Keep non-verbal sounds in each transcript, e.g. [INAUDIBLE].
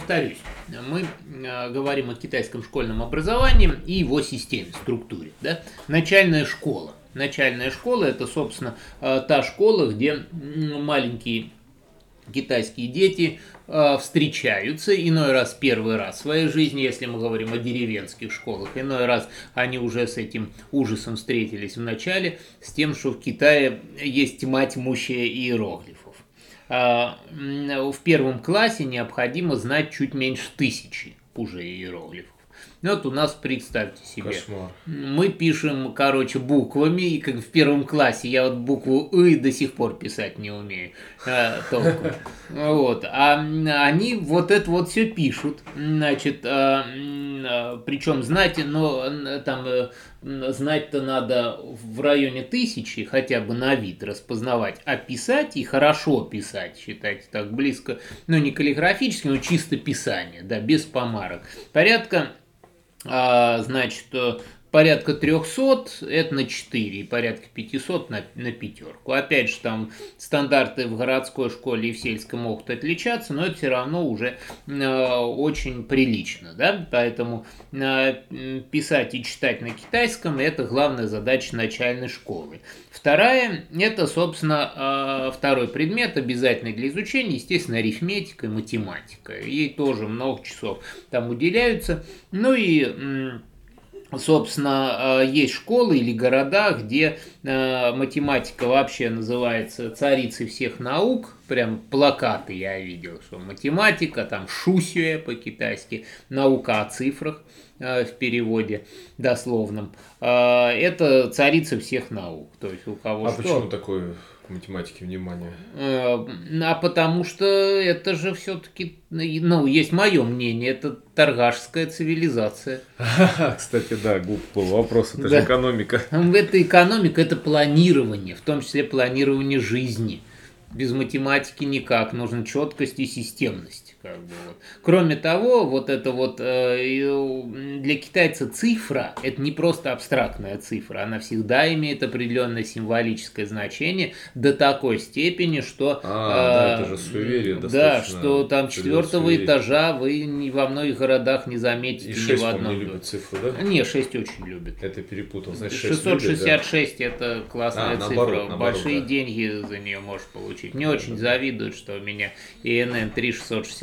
повторюсь, мы говорим о китайском школьном образовании и его системе, структуре. Да? Начальная школа. Начальная школа – это, собственно, та школа, где маленькие китайские дети э, встречаются, иной раз первый раз в своей жизни, если мы говорим о деревенских школах, иной раз они уже с этим ужасом встретились в начале, с тем, что в Китае есть тьма тьмущая иероглифов. Э, в первом классе необходимо знать чуть меньше тысячи уже иероглифов. Ну, вот у нас, представьте себе, Кошмар. мы пишем, короче, буквами, и как в первом классе я вот букву «ы» до сих пор писать не умею э. Вот. А они вот это вот все пишут, значит, э, э, причем знать, но э, там э, знать-то надо в районе тысячи, хотя бы на вид распознавать, а писать и хорошо писать, считайте так близко, ну не каллиграфически, но чисто писание, да, без помарок. Порядка значит, э, порядка 300 это на 4, и порядка 500 на, на пятерку. Опять же, там стандарты в городской школе и в сельской могут отличаться, но это все равно уже э, очень прилично, да, поэтому э, писать и читать на китайском – это главная задача начальной школы. Вторая – это, собственно, э, второй предмет, обязательный для изучения, естественно, арифметика и математика. Ей тоже много часов там уделяются. Ну и собственно, есть школы или города, где математика вообще называется царицей всех наук, прям плакаты я видел, что математика, там шусюэ по-китайски, наука о цифрах в переводе дословном. Это царица всех наук. То есть у кого а что. почему такое к математике внимание? А потому что это же все-таки, ну, есть мое мнение, это торгашская цивилизация. [LAUGHS] Кстати, да, глуп был вопрос, это Да. же экономика. Это экономика, это планирование, в том числе планирование жизни. Без математики никак, нужна четкость и системность. Как бы, вот. Кроме того, вот это вот э, для китайца цифра – это не просто абстрактная цифра, она всегда имеет определенное символическое значение до такой степени, что А, да, э, это же суеверие да, что там четвертого этажа вы ни во многих городах не заметите И ни 6, в по-моему, одном. не любит цифру, да? Не, 6 очень любит. Это перепутал. Значит, 6 любит, да? 666 это классная А, цифра. наоборот, наоборот, Большие да. деньги за нее можешь получить. Мне очень завидуют, что у меня ИНН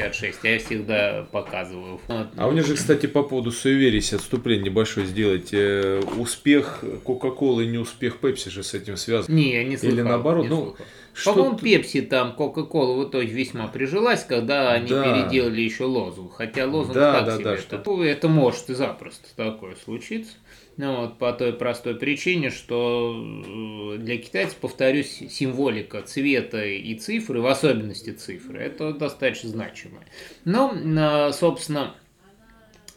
3666. Я всегда показываю. А у меня же, кстати, по поводу суеверий, если отступление небольшое сделать, э, успех Кока-Колы и не успех Пепси же с этим связан. Не, я не слыхал. наоборот, не ну, слыхал. что По-моему, Пепси там, Кока-Кола в итоге весьма прижилась, когда они Да. переделали еще лозунг. Хотя лозунг Да, так да, себе. да, это, что- это может и запросто такое случиться. Ну, вот, по той простой причине, что э, для китайцев, повторюсь, символика цвета и цифры, в особенности цифры, это достаточно значимое. Но, э, собственно,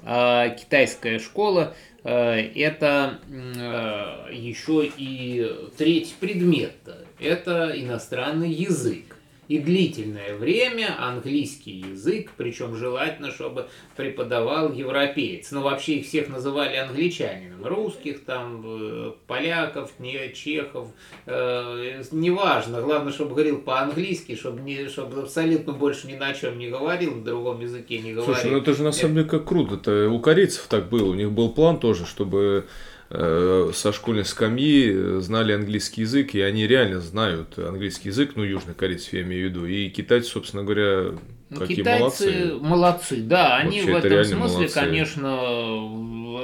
а, китайская школа э, это э, еще и третий предмет. Это иностранный язык. И длительное время английский язык, причем желательно, чтобы преподавал европеец. Но вообще их всех называли англичанином. Русских, там, э, поляков, чехов, э, неважно. Главное, чтобы говорил по-английски, чтобы, не, чтобы абсолютно больше ни на чем не говорил, на другом языке не говорил. Слушай, ну это же на самом деле как круто. Это у корейцев так было. У них был план тоже, чтобы со школьной скамьи э, знали английский язык, и они реально знают английский язык, ну, южнокорейцев я имею в виду. И китайцы, собственно говоря, Ну, какие китайцы молодцы. молодцы, да, они Вообще, в это этом смысле, молодцы. конечно,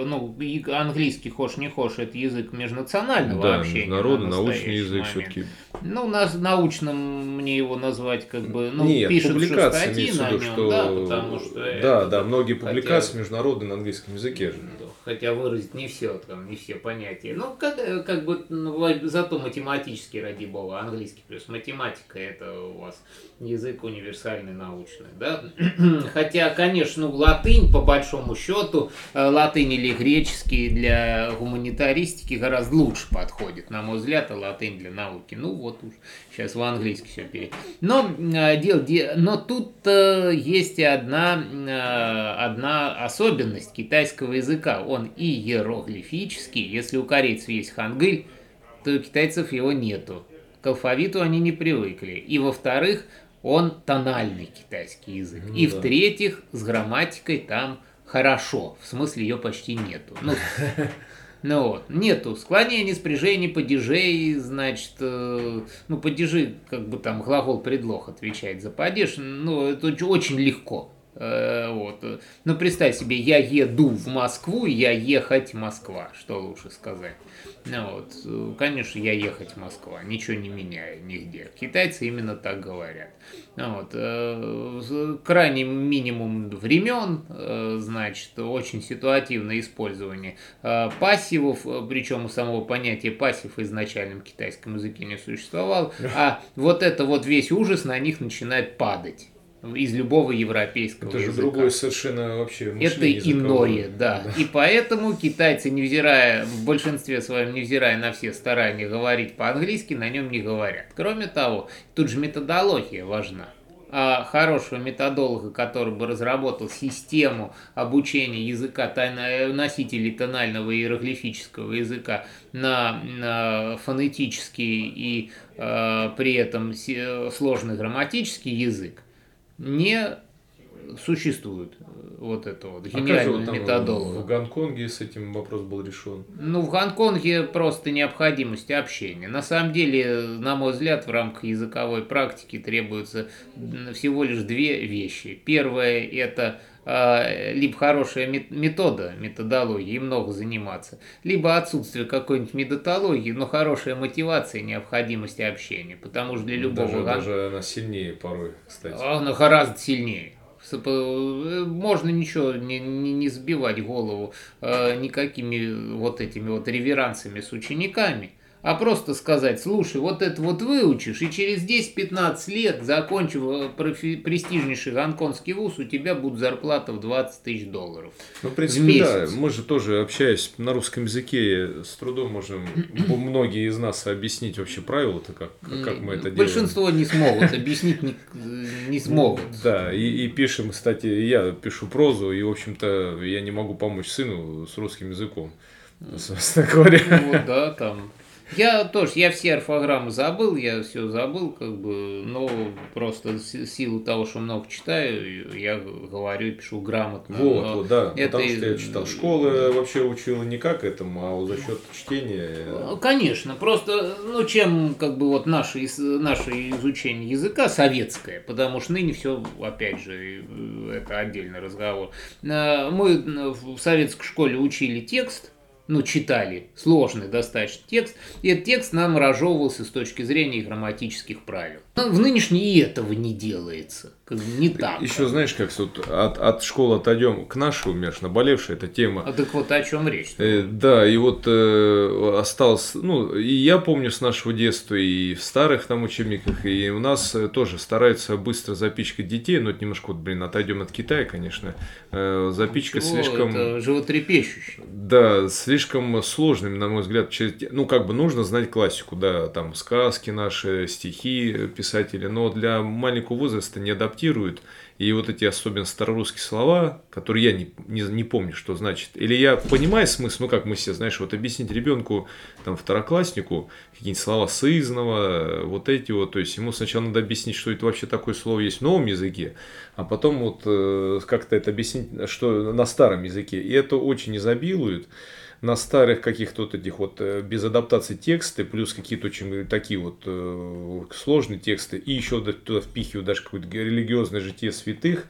ну, английский, хошь не хошь, это язык межнационального Да, общения. международный, на научный язык все-таки. Ну, нас научным мне его назвать как бы, ну, Нет, пишут, что публикации статьи имеется на нем, что... да, потому что Да, это- да, многие хотя- публикации международные на английском языке же. Хотя выразить не все, там, не все понятия. Ну, как, как бы, ну, зато математический, ради бога, английский плюс математика, это у вас язык универсальный, научный, да? [CLEARS THROAT] Хотя, конечно, ну, латынь, по большому счету, э, латынь или греческий для гуманитаристики гораздо лучше подходит, на мой взгляд, а латынь для науки. Ну, вот уж сейчас в английский все перейти. Но, э, дело, де- но тут э, есть и одна, э, одна особенность китайского языка. Он и иероглифический. Если у корейцев есть хангыль, то у китайцев его нету. К алфавиту они не привыкли. И во-вторых, он тональный китайский язык. Ну И да. в-третьих, с грамматикой там хорошо, в смысле ее почти нету. Ну, [LAUGHS] ну вот, нету склонений, спряжений, падежей, значит, э, ну, падежи, как бы там глагол предлог отвечает за падеж, ну, это оч- очень легко. Э, Вот. Ну, представь себе, я еду в Москву, я ехать Москва, что лучше сказать. Ну, вот. Конечно, я ехать Москва, ничего не меняя нигде. Китайцы именно так говорят. Ну, Вот. э, Крайний минимум времен, э, значит, очень ситуативное использование пассивов, причем у самого понятия пассив в изначальном китайском языке не существовало, а вот это вот весь ужас на них начинает падать из любого европейского Это же языка. другое совершенно вообще Это иное, языковое. да. И поэтому китайцы, невзирая, в большинстве своем, невзирая на все старания говорить по-английски, на нем не говорят. Кроме того, тут же методология важна. А хорошего методолога, который бы разработал систему обучения языка тайно- носителей тонального и иероглифического языка на, на фонетический и э, при этом сложный грамматический язык, не существует э, вот это вот А вот там методолога. в Гонконге с этим вопрос был решен? Ну, в Гонконге просто необходимость общения. На самом деле, на мой взгляд, в рамках языковой практики требуется м, всего лишь две вещи. Первое – это э, либо хорошая мет- метода, методология, и много заниматься, либо отсутствие какой-нибудь методологии, но хорошая мотивация и необходимость общения. Потому что для любого даже, гон- даже она сильнее порой, кстати. она гораздо сильнее. Э, Можно ничего не, не, не сбивать голову э, никакими вот этими вот реверансами с учениками, а просто сказать, слушай, вот это вот выучишь, и через 10-15 лет, закончив э, престижнейший гонконгский вуз, у тебя будет зарплата в 20 тысяч долларов. Ну, в принципе, да. месяц. Мы же тоже, общаясь на русском языке, с трудом можем многие из нас объяснить вообще правила-то, как, как мы это делаем. Большинство не смогут, объяснить не, не смогут. Да, и, и пишем, кстати, я пишу прозу, и, в общем-то, я не могу помочь сыну с русским языком, собственно говоря. Ну вот, да, там. Я тоже, я все орфограммы забыл, я все забыл, как бы, но просто в си- силу того, что много читаю, я говорю и пишу грамотно. Вот, Но вот, да. это Потому что я читал. Школы вообще учила не как этому, а вот за счет чтения. Ну, Конечно, просто, ну, чем, как бы, вот наше, наше изучение языка советское, потому что ныне все, опять же, э, это отдельный разговор. Э, Мы э, в советской школе учили текст, ну, читали сложный достаточно текст, и этот текст нам разжевывался с точки зрения грамматических правил. Но в нынешней и этого не делается, как не так. Еще знаешь, как вот от, от школы отойдем к нашей, умерш, наболевшей эта тема. А так вот о чем речь? Э, да, и вот э, осталось, ну, и я помню с нашего детства, и в старых там учебниках, и у нас э, тоже стараются быстро запичкать детей, но это немножко, вот, блин, отойдем от Китая, конечно. Э, запичка Чего? слишком... Это животрепещуще. Да, слишком сложным, на мой взгляд. Ну, как бы нужно знать классику, да, там сказки наши, стихи э, писатели, но для маленького возраста не адаптируют. И вот эти особенно старорусские слова, которые я не, не, не помню, что значит. Или я понимаю смысл, ну, как мы все, знаешь, вот объяснить ребенку, там, второкласснику, какие-нибудь слова сызного, вот эти вот, то есть ему сначала надо объяснить, что это вообще такое слово есть в новом языке, а потом вот э, как-то это объяснить, что на старом языке. И это очень изобилует на старых каких-то вот этих вот э, без адаптации тексты, плюс какие-то очень такие вот э, сложные тексты, и еще да- туда впихивают даже какое-то религиозное житие святых,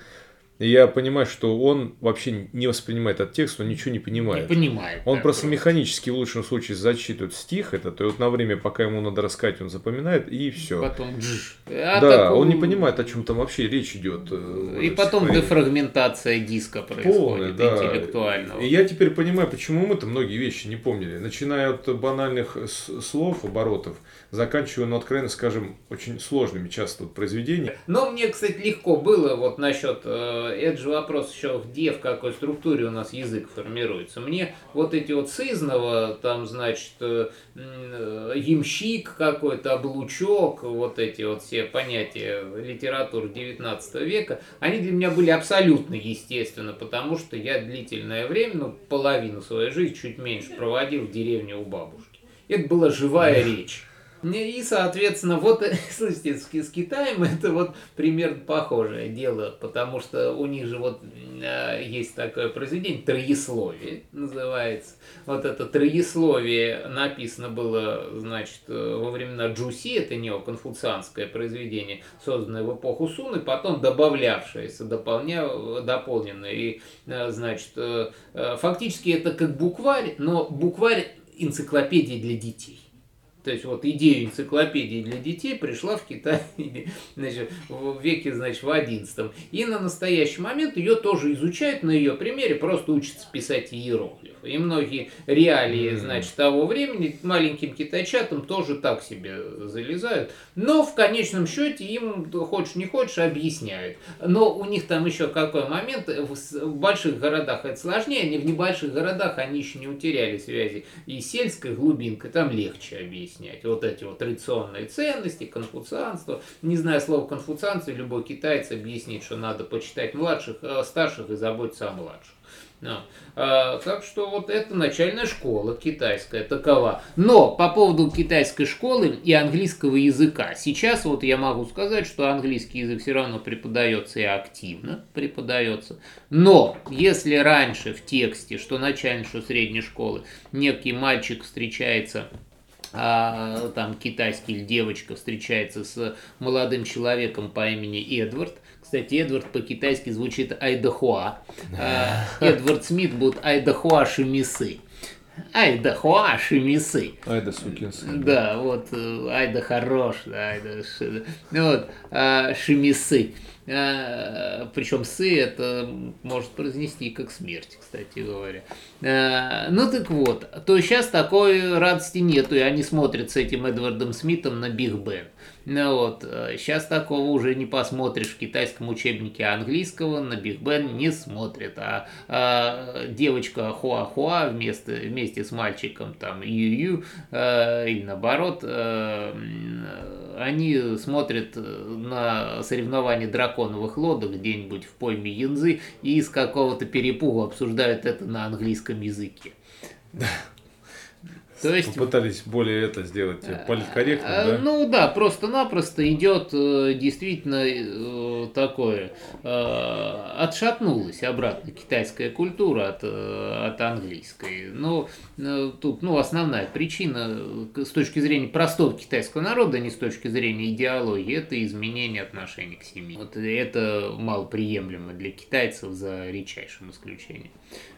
и я понимаю, что он вообще не воспринимает этот текст, он ничего не Не понимает. понимает. Он да, просто механически в лучшем случае зачитывает стих этот, и вот на время, пока ему надо рассказать, он запоминает, и все. Потом джж. А да, такого- он не понимает, о чем там вообще речь идет. э, И потом стихотворении. дефрагментация диска происходит, Полная, да. интеллектуального. И я теперь понимаю, почему мы-то многие вещи не помнили. Начиная от банальных слов, оборотов, заканчивая, ну, откровенно скажем, очень сложными часто вот произведениями. Но мне, кстати, легко было вот насчет, э, это же вопрос еще, где, в какой структуре у нас язык формируется. Мне вот эти вот сызного, там, значит, э, э, ямщик какой-то, облучок, вот эти вот все понятия литературы 19 века, они для меня были абсолютно естественно, потому что я длительное время, ну, половину своей жизни, чуть меньше, проводил в деревне у бабушки. Это была живая [LAUGHS] речь. И, соответственно, вот, [LAUGHS] слушайте, с, Китаем это вот примерно похожее дело, потому что у них же вот э, есть такое произведение, троесловие называется. Вот это троесловие написано было, значит, э, во времена Джуси, это неоконфуцианское произведение, созданное в эпоху Сун, и потом добавлявшееся, дополня, дополненное. И, э, значит, фактически это как букварь, но букварь энциклопедии для детей. То есть вот идея энциклопедии для детей пришла в Китай [LAUGHS] значит, в веке, значит, в одиннадцатом. И на настоящий момент ее тоже изучают на ее примере, просто учатся писать иероглифы. И многие реалии, значит, того времени маленьким китайчатам тоже так себе залезают. Но в конечном счете им, хочешь не хочешь, объясняют. Но у них там еще какой момент, в больших городах это сложнее, они в небольших городах, они еще не утеряли связи. И сельской глубинкой там легче объяснять. Вот эти вот традиционные ценности, конфуцианство. Не знаю слова конфуцианство, любой китаец объяснит, что надо почитать младших, а старших и заботиться о младших. No. А, так что вот это начальная школа китайская такова. Но по поводу китайской школы и английского языка. Сейчас вот я могу сказать, что английский язык все равно преподается и активно преподается. Но если раньше в тексте, что начальной, что средней школы, некий мальчик встречается а, там китайский или девочка встречается с молодым человеком по имени Эдвард, кстати, Эдвард по-китайски звучит Айдахуа. А, Эдвард Смит будет Айдахуа Шемисы. Айда Шемисы. Айда сукин Да, вот, э, Айда хорош, да, Айда, вот, а, Шемисы. А, причем сы это может произнести как смерть, кстати говоря. А, ну так вот, то сейчас такой радости нету, и они смотрят с этим Эдвардом Смитом на Биг Бен. Ну вот, сейчас э, такого уже не посмотришь в китайском учебнике английского, на Биг Бен не смотрят, а, а девочка Хуа-Хуа вместе, вместе с мальчиком там Ю-Ю, э, или наоборот, э, они смотрят на соревнования драконовых лодок где-нибудь в пойме Янзы и из какого-то перепугу обсуждают это на английском языке. То есть, Попытались более это сделать э, политкорректно, э, да? Ну да, просто-напросто идет э, действительно такое, отшатнулась обратно китайская культура от, от английской. Но тут, ну, основная причина с точки зрения простого китайского народа, не с точки зрения идеологии, это изменение отношений к семье. Вот это малоприемлемо для китайцев за редчайшим исключением.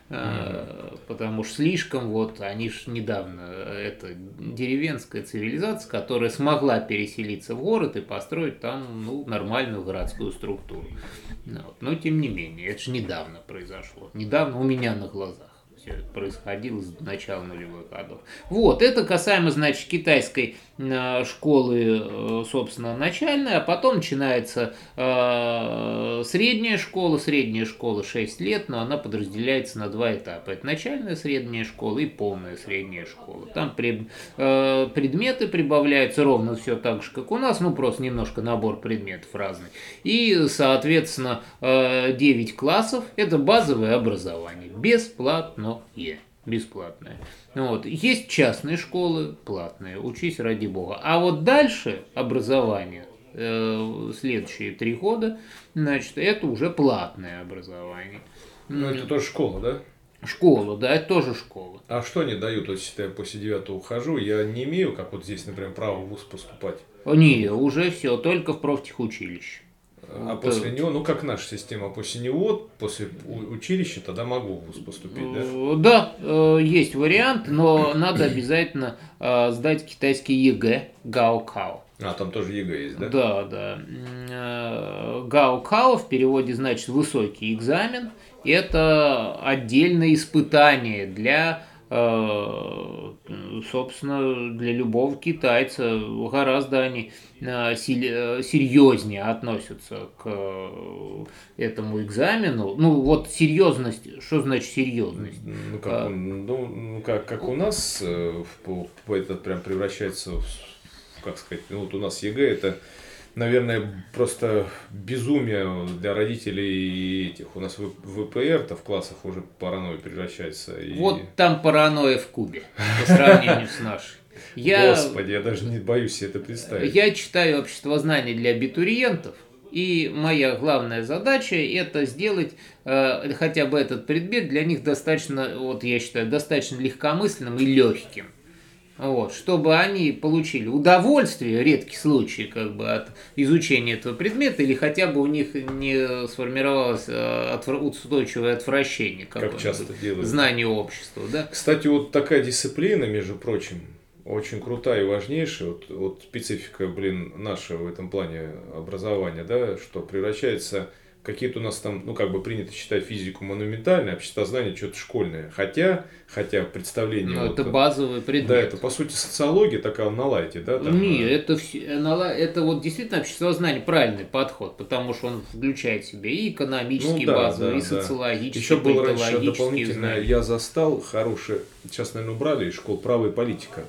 Mm-hmm. Потому что слишком вот, они же недавно, это деревенская цивилизация, которая смогла переселиться в город и построить там ну, нормальную городскую структуру. Вот. Но тем не менее, это же недавно произошло. Недавно у меня на глазах происходило с начала нулевых годов. Вот, это касаемо, значит, китайской школы, э, собственно, начальной, а потом начинается э, средняя школа, средняя школа 6 лет, но она подразделяется на два этапа. Это начальная средняя школа и полная средняя школа. Там э, предметы прибавляются ровно все так же, как у нас, ну, просто немножко набор предметов разный. И, соответственно, э, 9 классов – это базовое образование, бесплатно е бесплатное. Вот. Есть частные школы, платные, учись ради бога. А вот дальше образование, э, следующие три года, значит, это уже платное образование. Ну, это тоже школа, да? Школа, да, это тоже школа. А что они дают, вот, если я после девятого ухожу, я не имею, как вот здесь, например, право в ВУЗ поступать? Не, уже все, только в профтехучилище. А вот, после него, ну как наша система, после него, после училища, тогда могу в ВУЗ поступить, да? Э, да, э, есть вариант, но надо обязательно э, сдать китайский ЕГЭ Гао-Као. А, там тоже ЕГЭ есть, да? Да, да. Гао-Као в переводе значит высокий экзамен. Это отдельное испытание для собственно, для любого китайца гораздо они э, э, серьезнее относятся к этому экзамену. Ну, вот серьезность, что значит серьезность? Ну, как, а, ну, ну, как, как у нас это прям превращается в, как сказать, ну, вот у нас ЕГЭ это наверное, просто безумие для родителей и этих. У нас ВПР-то в классах уже паранойя превращается. И... Вот там паранойя в кубе, по сравнению с нашей. Я, Господи, я даже не боюсь себе это представить. Я читаю общество знаний для абитуриентов, и моя главная задача это сделать э, хотя бы этот предмет для них достаточно, вот я считаю, достаточно легкомысленным и легким. Вот, чтобы они получили удовольствие, редкий случай, как бы от изучения этого предмета, или хотя бы у них не сформировалось э, устойчивое отвращение, как часто делают. знание общества. Да? Кстати, вот такая дисциплина, между прочим, очень крутая и важнейшая, вот, вот специфика, блин, нашего в этом плане образования, да, что превращается какие-то у нас там, ну, как бы принято считать физику монументальной, обществознание что-то школьное. Хотя, хотя представление... Ну, вот, это базовый предмет. Да, это, по сути, социология такая на лайте, да? Там, Не, э... это, это вот действительно обществознание правильный подход, потому что он включает в себя и экономические ну, да, базовые, да, и социологические, Еще был раньше дополнительно, знания. я застал хороший, сейчас, наверное, убрали из школ право и политика.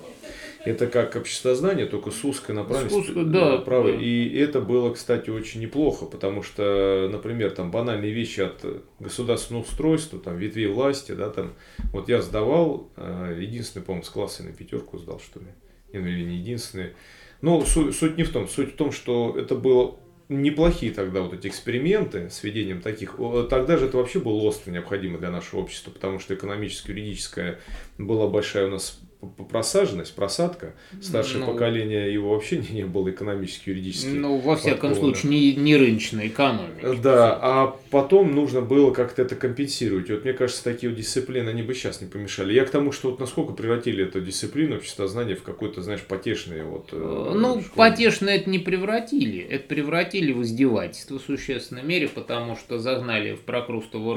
Это как обществознание, только с узкой направленностью. Узко, да, право. Да. И это было, кстати, очень неплохо, потому что, например, там банальные вещи от государственного устройства, там ветвей власти, да, там. Вот я сдавал, э, единственный, по-моему, с класса на пятерку сдал, что ли. Или не единственный. Но суть, суть не в том. Суть в том, что это было неплохие тогда вот эти эксперименты с введением таких. Тогда же это вообще было остро необходимо для нашего общества, потому что экономическое, юридическое была большая у нас просаженность, просадка. Старшее ну, поколение его вообще не, не было экономически, юридически. Ну, во всяком случае, не, не рыночная экономика. Да, а потом нужно было как-то это компенсировать. И вот мне кажется, такие вот дисциплины, они бы сейчас не помешали. Я к тому, что вот насколько превратили эту дисциплину обществознания в какой-то, знаешь, потешный вот... Э, ну, потешное это не превратили. Это превратили в издевательство в существенной мере, потому что загнали в прокрустово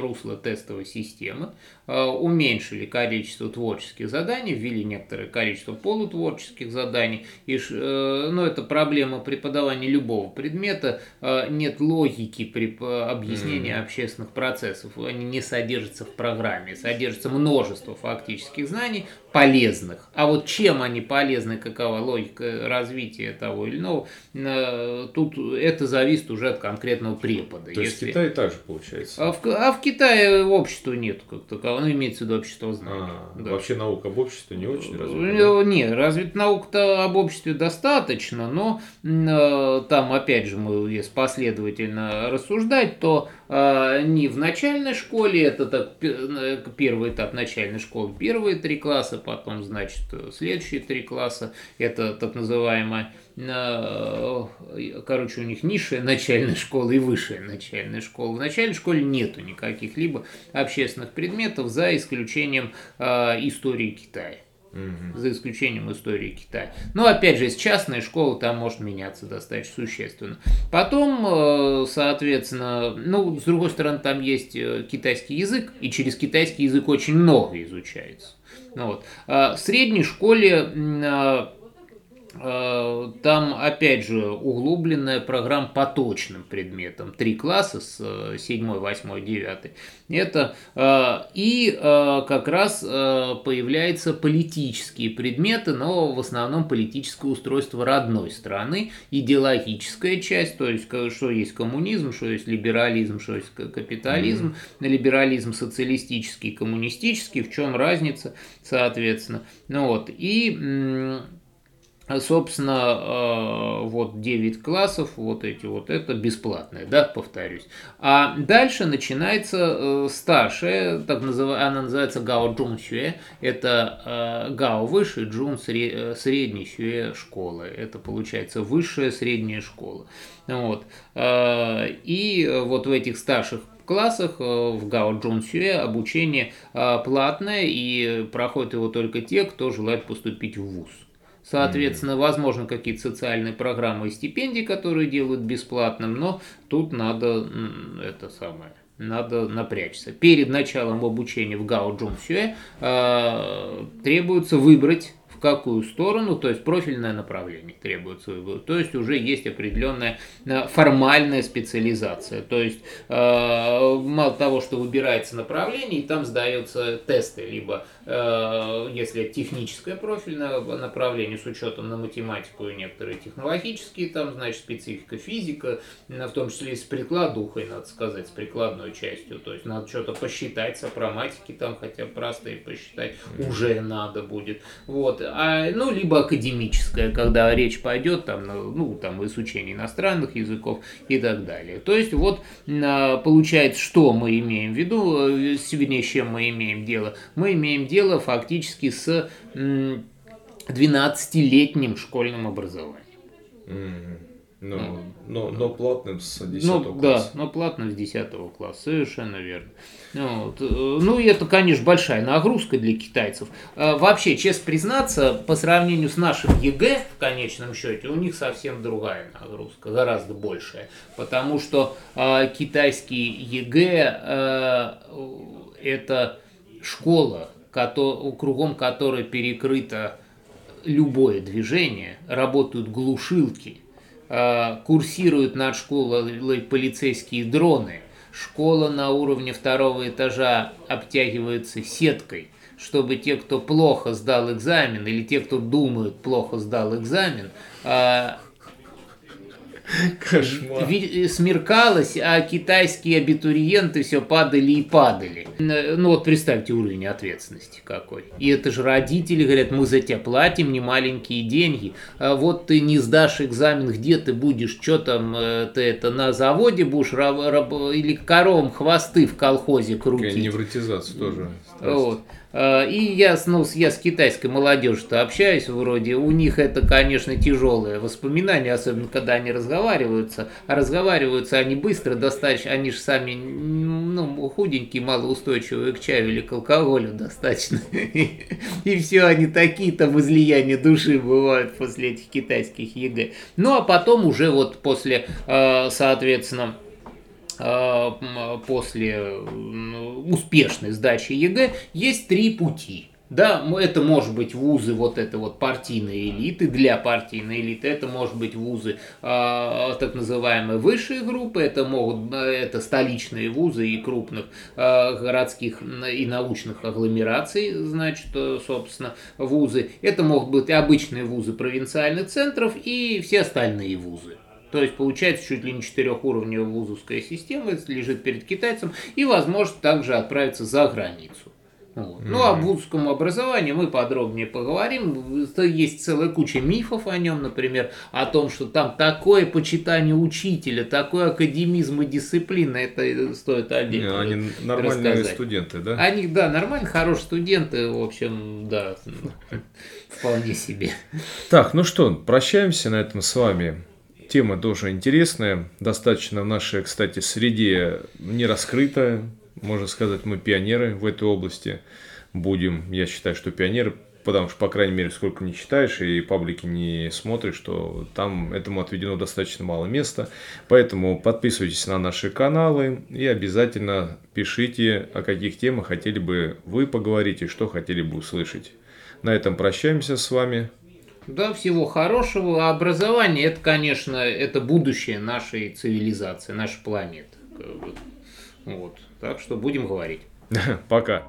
русло тестовой системы, э, уменьшили количество творческих задач, заданий, ввели некоторое количество полутворческих заданий. И, э, ну, это проблема преподавания любого предмета. Э, нет логики при объяснении mm. общественных процессов. Они не содержатся в программе. Содержится множество фактических знаний, полезных. А вот чем они полезны, какова логика развития того или иного, э, тут это зависит уже от конкретного препода. То есть в Китае также получается? А в, а в Китае общества нет как такового, ну имеется в виду общество знаний. А, да. Вообще наука об обществе не очень развита? Не, развит наука-то об обществе достаточно, но э, там опять же мы, если последовательно рассуждать, то э, не в начальной школе, это так, первый этап начальной школы, первые три класса, потом, значит, следующие три класса, это так называемая, э, короче, у них низшая начальная школа и высшая начальная школа. В начальной школе нету никаких либо общественных предметов, за исключением э, истории Китая. За исключением истории Китая. Но опять же, из частной школы там может меняться достаточно существенно. Потом, э, соответственно, ну, с другой стороны, там есть китайский язык, и через китайский язык очень много изучается. Ну, вот. А, в средней школе а, там, опять же, углубленная программа по точным предметам. Три класса с 7, 8, 9. Это и как раз появляются политические предметы, но в основном политическое устройство родной страны, идеологическая часть, то есть что есть коммунизм, что есть либерализм, что есть капитализм, mm-hmm. либерализм социалистический, коммунистический, в чем разница, соответственно. Ну вот, и Собственно, э, вот 9 классов, вот эти вот, это бесплатное, да, повторюсь. А дальше начинается э, старшая, так называемая, она называется Гао Джун Сюэ, это э, Гао выше, Джун средний Сюэ школа, это получается высшая средняя школа. Вот. И вот в этих старших классах в Гао Джун Сюэ обучение платное и проходят его только те, кто желает поступить в ВУЗ. Соответственно, возможно, какие-то социальные программы и стипендии, которые делают бесплатным, но тут надо это самое надо напрячься. Перед началом обучения в Гао Джун Сюэ э, требуется выбрать какую сторону, то есть профильное направление требуется выбор. То есть уже есть определенная э, формальная специализация. То есть э, мало того, что выбирается направление, и там сдаются тесты, либо э, если техническое профильное направление с учетом на математику и некоторые технологические, там, значит, специфика физика, в том числе и с прикладухой, надо сказать, с прикладной частью. То есть надо что-то посчитать, сопроматики там хотя бы простые посчитать, уже надо будет. Вот. А, ну, либо академическое, когда речь пойдет там, ну, там, изучение иностранных языков и так далее. То есть, вот, а, получается, что мы имеем в виду, э, сегодня с чем мы имеем дело? Мы имеем дело фактически с 12-летним школьным образованием. Mm-hmm. Но, ну, но, но платным с 10 ну, класса. Да, но платным с 10 класса, совершенно верно. Вот. Ну и это, конечно, большая нагрузка для китайцев. А, вообще, честно признаться, по сравнению с нашим ЕГЭ, в конечном счете, у них совсем другая нагрузка, гораздо большая. Потому что э, китайский ЕГЭ э, это школа, кото, кругом которой перекрыто любое движение, работают глушилки – Э, курсируют над школой полицейские дроны. Школа на уровне второго этажа обтягивается сеткой, чтобы те, кто плохо сдал экзамен, или те, кто думают, плохо сдал экзамен, э, Кошмар. Э, смеркалось, а китайские абитуриенты все падали и падали. Ну вот представьте уровень ответственности какой. И это же родители говорят, мы за тебя платим не маленькие деньги. А вот ты не сдашь экзамен, где ты будешь, что там, э, ты это на заводе будешь раб, раб, или коровам хвосты в колхозе крутить. Невротизация тоже. Вот. А, и я, ну, я с китайской молодежью-то общаюсь, вроде у них это, конечно, тяжелые воспоминания, особенно когда они разговариваются. А разговариваются они быстро, достаточно, они же сами ну, худенькие, малоустойчивые к чаю или к алкоголю достаточно. [LAUGHS] И все они такие там излияния души бывают после этих китайских ЕГЭ. Ну, а потом уже вот после, а, соответственно, после успешной сдачи ЕГЭ есть три пути. Да, это может быть вузы вот это вот партийной элиты, для партийной элиты, это может быть вузы э, так называемые высшие группы, это могут, это столичные вузы и крупных э, городских и научных агломераций, значит, собственно, вузы. Это могут быть обычные вузы провинциальных центров и все остальные вузы. То есть получается чуть ли не четырехуровневая вузовская система лежит перед китайцем и возможность также отправиться за границу. Вот. Mm-hmm. Ну, о вузском образовании мы подробнее поговорим. Есть целая куча мифов о нем, например, о том, что там такое почитание учителя, такой академизм и дисциплина, это стоит отдельно Они нормальные рассказать. студенты, да? Они, да, нормальные, хорошие студенты, в общем, да, [LAUGHS] вполне себе. Так, ну что, прощаемся на этом с вами. Тема тоже интересная, достаточно в нашей, кстати, среде не раскрытая. Можно сказать, мы пионеры в этой области будем. Я считаю, что пионеры, потому что, по крайней мере, сколько не читаешь и паблики не смотришь, что там этому отведено достаточно мало места. Поэтому подписывайтесь на наши каналы и обязательно пишите, о каких темах хотели бы вы поговорить и что хотели бы услышать. На этом прощаемся с вами. Да, всего хорошего. А образование это, конечно, это будущее нашей цивилизации, нашей планеты. Вот. Так что будем говорить. [LAUGHS] Пока.